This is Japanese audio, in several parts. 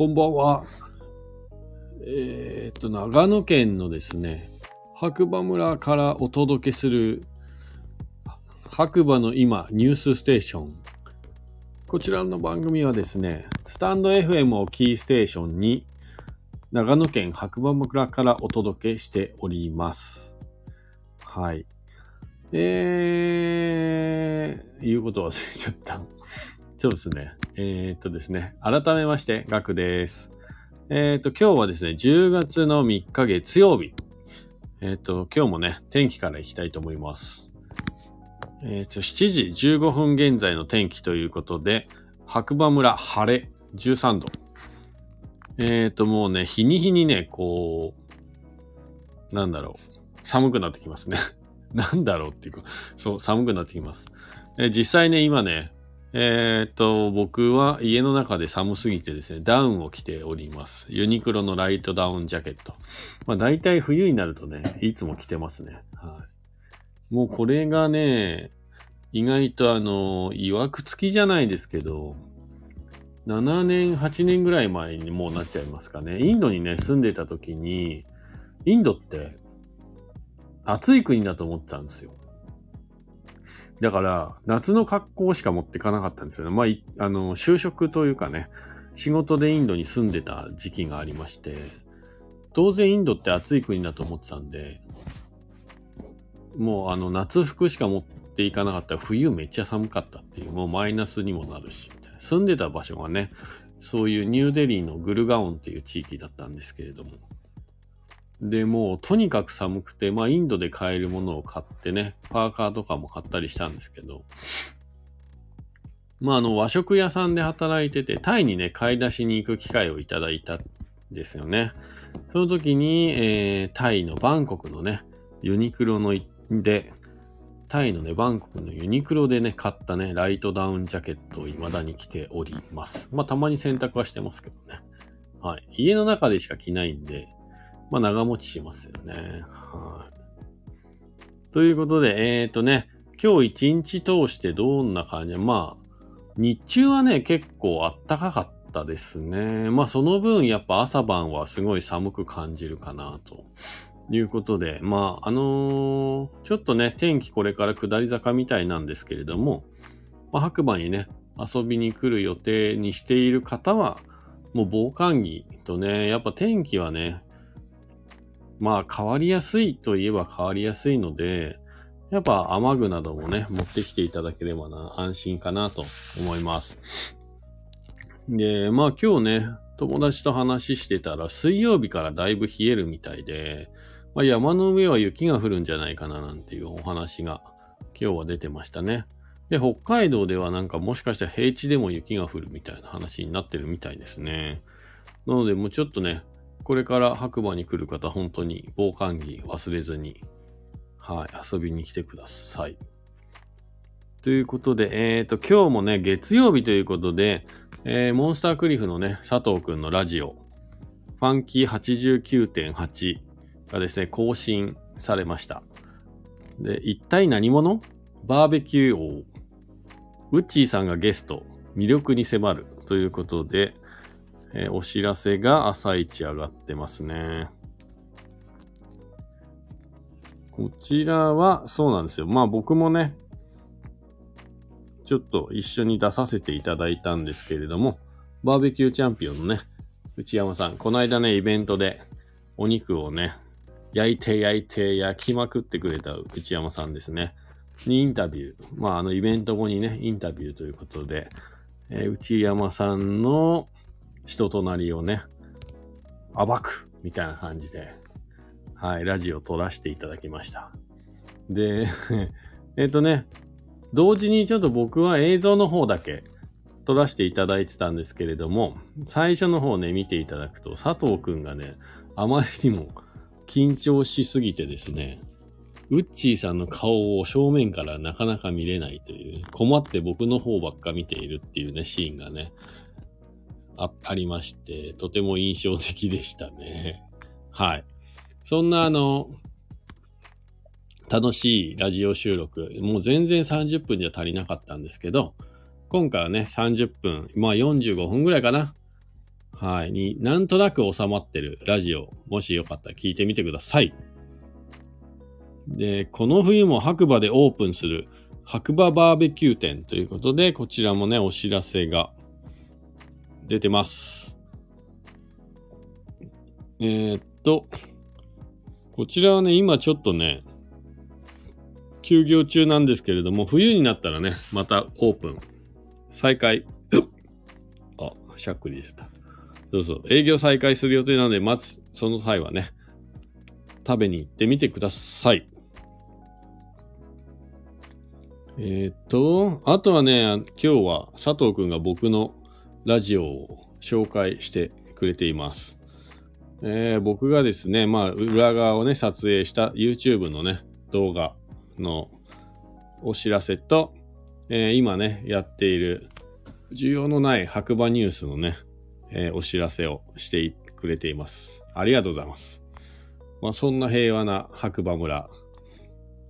こんばんは。えーっと、長野県のですね、白馬村からお届けする白馬の今ニュースステーション。こちらの番組はですね、スタンド FM をキーステーションに長野県白馬村からお届けしております。はい。えー、言うこと忘れちゃった。そうですね。えー、っとですね。改めまして、ガクです。えー、っと、今日はですね、10月の3日月曜日。えー、っと、今日もね、天気からいきたいと思います。え、っと、7時15分現在の天気ということで、白馬村晴れ13度。え、っと、もうね、日に日にね、こう、なんだろう。寒くなってきますね。なんだろうっていうか、そう、寒くなってきます。え実際ね、今ね、えーっと、僕は家の中で寒すぎてですね、ダウンを着ております。ユニクロのライトダウンジャケット。まあ大体冬になるとね、いつも着てますね。はい。もうこれがね、意外とあの、曰く付きじゃないですけど、7年、8年ぐらい前にもうなっちゃいますかね。インドにね、住んでた時に、インドって暑い国だと思ってたんですよ。だから、夏の格好しか持ってかなかったんですよね。まあ、あの、就職というかね、仕事でインドに住んでた時期がありまして、当然インドって暑い国だと思ってたんで、もうあの、夏服しか持っていかなかったら冬めっちゃ寒かったっていう、もうマイナスにもなるし、住んでた場所がね、そういうニューデリーのグルガオンっていう地域だったんですけれども、で、もうとにかく寒くて、まあインドで買えるものを買ってね、パーカーとかも買ったりしたんですけど、まああの和食屋さんで働いてて、タイにね、買い出しに行く機会をいただいたんですよね。その時に、えータイのバンコクのね、ユニクロので、タイのね、バンコクのユニクロでね、買ったね、ライトダウンジャケットを未だに着ております。まあたまに洗濯はしてますけどね。はい。家の中でしか着ないんで、まあ、長持ちしますよね。はい。ということで、えっ、ー、とね、今日一日通してどんな感じ？まあ、日中はね、結構暖かかったですね。まあ、その分、やっぱ朝晩はすごい寒く感じるかな、ということで、まあ、あのーちょっとね、天気これから下り坂みたいなんですけれども、まあ、白馬にね、遊びに来る予定にしている方は、もう防寒着とね、やっぱ天気はね、まあ変わりやすいといえば変わりやすいので、やっぱ雨具などもね、持ってきていただければな、安心かなと思います。で、まあ今日ね、友達と話してたら水曜日からだいぶ冷えるみたいで、まあ、山の上は雪が降るんじゃないかななんていうお話が今日は出てましたね。で、北海道ではなんかもしかしたら平地でも雪が降るみたいな話になってるみたいですね。なのでもうちょっとね、これから白馬に来る方、本当に防寒着忘れずに、はい、遊びに来てください。ということで、えっ、と、今日もね、月曜日ということで、えーモンスタークリフのね、佐藤くんのラジオ、ファンキー89.8がですね、更新されました。で、一体何者？バーベキュー王。ウッチーさんがゲスト、魅力に迫るということで、えーお知らせが朝一上がってますね。こちらは、そうなんですよ。まあ僕もね、ちょっと一緒に出させていただいたんですけれども、バーベキューチャンピオンのね、内山さん、この間ね、イベントでお肉をね、焼いて焼いて焼きまくってくれた内山さんですね。にインタビュー。まああのイベント後にね、インタビューということで、えー内山さんの人となりをね、暴くみたいな感じで、はい、ラジオを撮らせていただきました。で、えっとね、同時にちょっと僕は映像の方だけ撮らせていただいてたんですけれども、最初の方ね、見ていただくと、佐藤くんがね、あまりにも緊張しすぎてですね、ウッチーさんの顔を正面からなかなか見れないという、困って僕の方ばっか見ているっていうね、シーンがね、あありまして、とても印象的でしたね。はい。そんなあの、楽しいラジオ収録、もう全然30分じゃ足りなかったんですけど、今回はね、30分、まあ45分ぐらいかな。はい、になんとなく収まってるラジオ、もしよかったら聞いてみてください。で、この冬も白馬でオープンする白馬バーベキュー店ということで、こちらもね、お知らせが出てます。えー、っと、こちらはね、今ちょっとね、休業中なんですけれども、冬になったらね、またオープン、再開、あ、しゃっくりした。そうそう、営業再開する予定なので、まず、その際はね、食べに行ってみてください。えー、っと、あとはね、今日は佐藤くんが僕のラジオを紹介してくれています。えー、僕がですね、まあ、裏側をね、撮影した YouTube のね、動画のお知らせと、えー、今ね、やっている需要のない白馬ニュースのね、えー、お知らせをしてくれています。ありがとうございます。まあ、そんな平和な白馬村。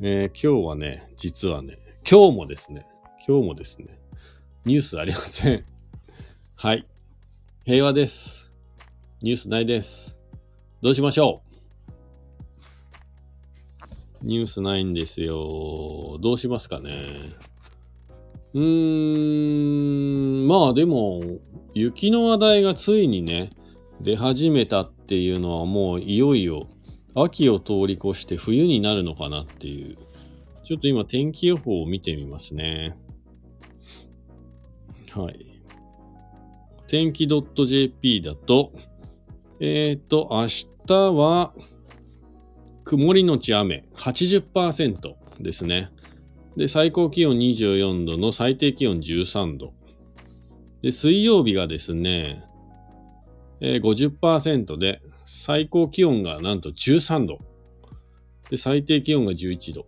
え、今日はね、実はね、今日もですね、今日もですね、ニュースありません。はい。平和です。ニュースないです。どうしましょう？ニュースないんですよ。どうしますかね？うーん、まあでも、雪の話題がついにね、出始めたっていうのはもういよいよ秋を通り越して冬になるのかなっていうちょっと今天気予報を見てみますね。はい。天気 .jp だと、えっ、ー、と、明日は曇りのち雨80%ですね。で、最高気温24度の最低気温13度。で、水曜日がですね、えー、50%で、最高気温がなんと13度。で、最低気温が11度。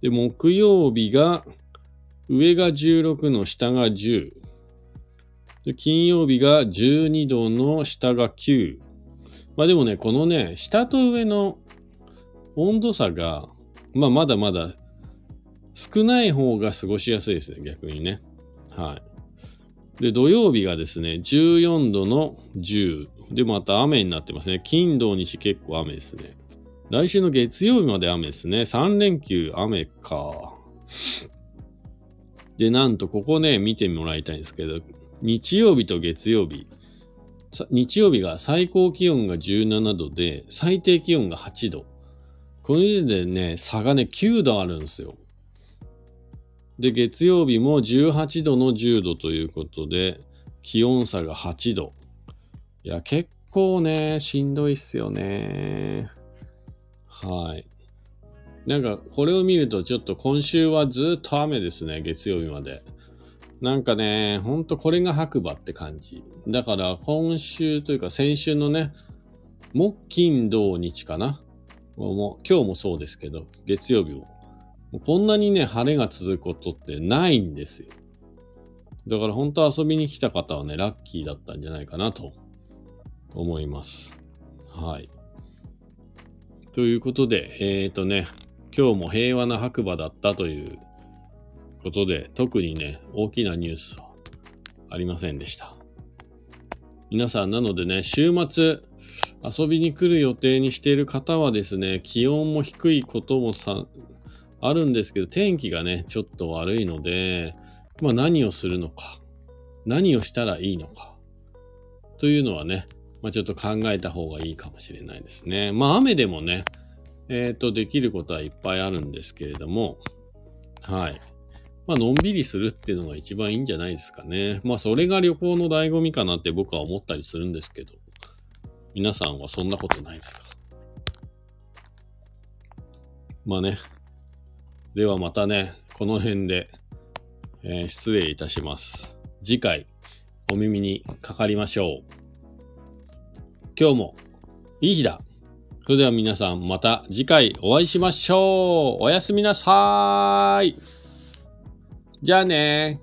で、木曜日が、上が16の下が10。で、金曜日が12度の下が9。まあでもね、このね、下と上の温度差が、まあまだまだ少ない方が過ごしやすいですね、逆にね。はい。で、土曜日がですね、14度の10。で、また雨になってますね。金土日結構雨ですね。来週の月曜日まで雨ですね。3連休雨か。で、なんとここね、見てもらいたいんですけど、日曜日と月曜日。日曜日が最高気温が17度で、最低気温が8度。この時点でね、差がね、9度あるんですよ。で、月曜日も18度の10度ということで、気温差が8度。いや、結構ね、しんどいっすよね。はい。なんか、これを見るとちょっと今週はずっと雨ですね、月曜日まで。なんかね、ほんとこれが白馬って感じ。だから今週というか先週のね、木金土日かな。もう今日もそうですけど、月曜日も。こんなにね、晴れが続くことってないんですよ。だから本当遊びに来た方はね、ラッキーだったんじゃないかなと思います。はい。ということで、えっ、ー、とね、今日も平和な白馬だったということで、特にね、大きなニュースはありませんでした。皆さん、なのでね、週末遊びに来る予定にしている方はですね、気温も低いこともさ、あるんですけど、天気がね、ちょっと悪いので、まあ何をするのか、何をしたらいいのか、というのはね、まあ、ちょっと考えた方がいいかもしれないですね。まあ雨でもね、えっ、ー、と、できることはいっぱいあるんですけれども、はい。まあ、のんびりするっていうのが一番いいんじゃないですかね。まあ、それが旅行の醍醐味かなって僕は思ったりするんですけど、皆さんはそんなことないですか？まあね。ではまたね、この辺で、えー、失礼いたします。次回、お耳にかかりましょう。今日もいい日だ。それでは皆さんまた次回お会いしましょう。おやすみなさーい。じゃあね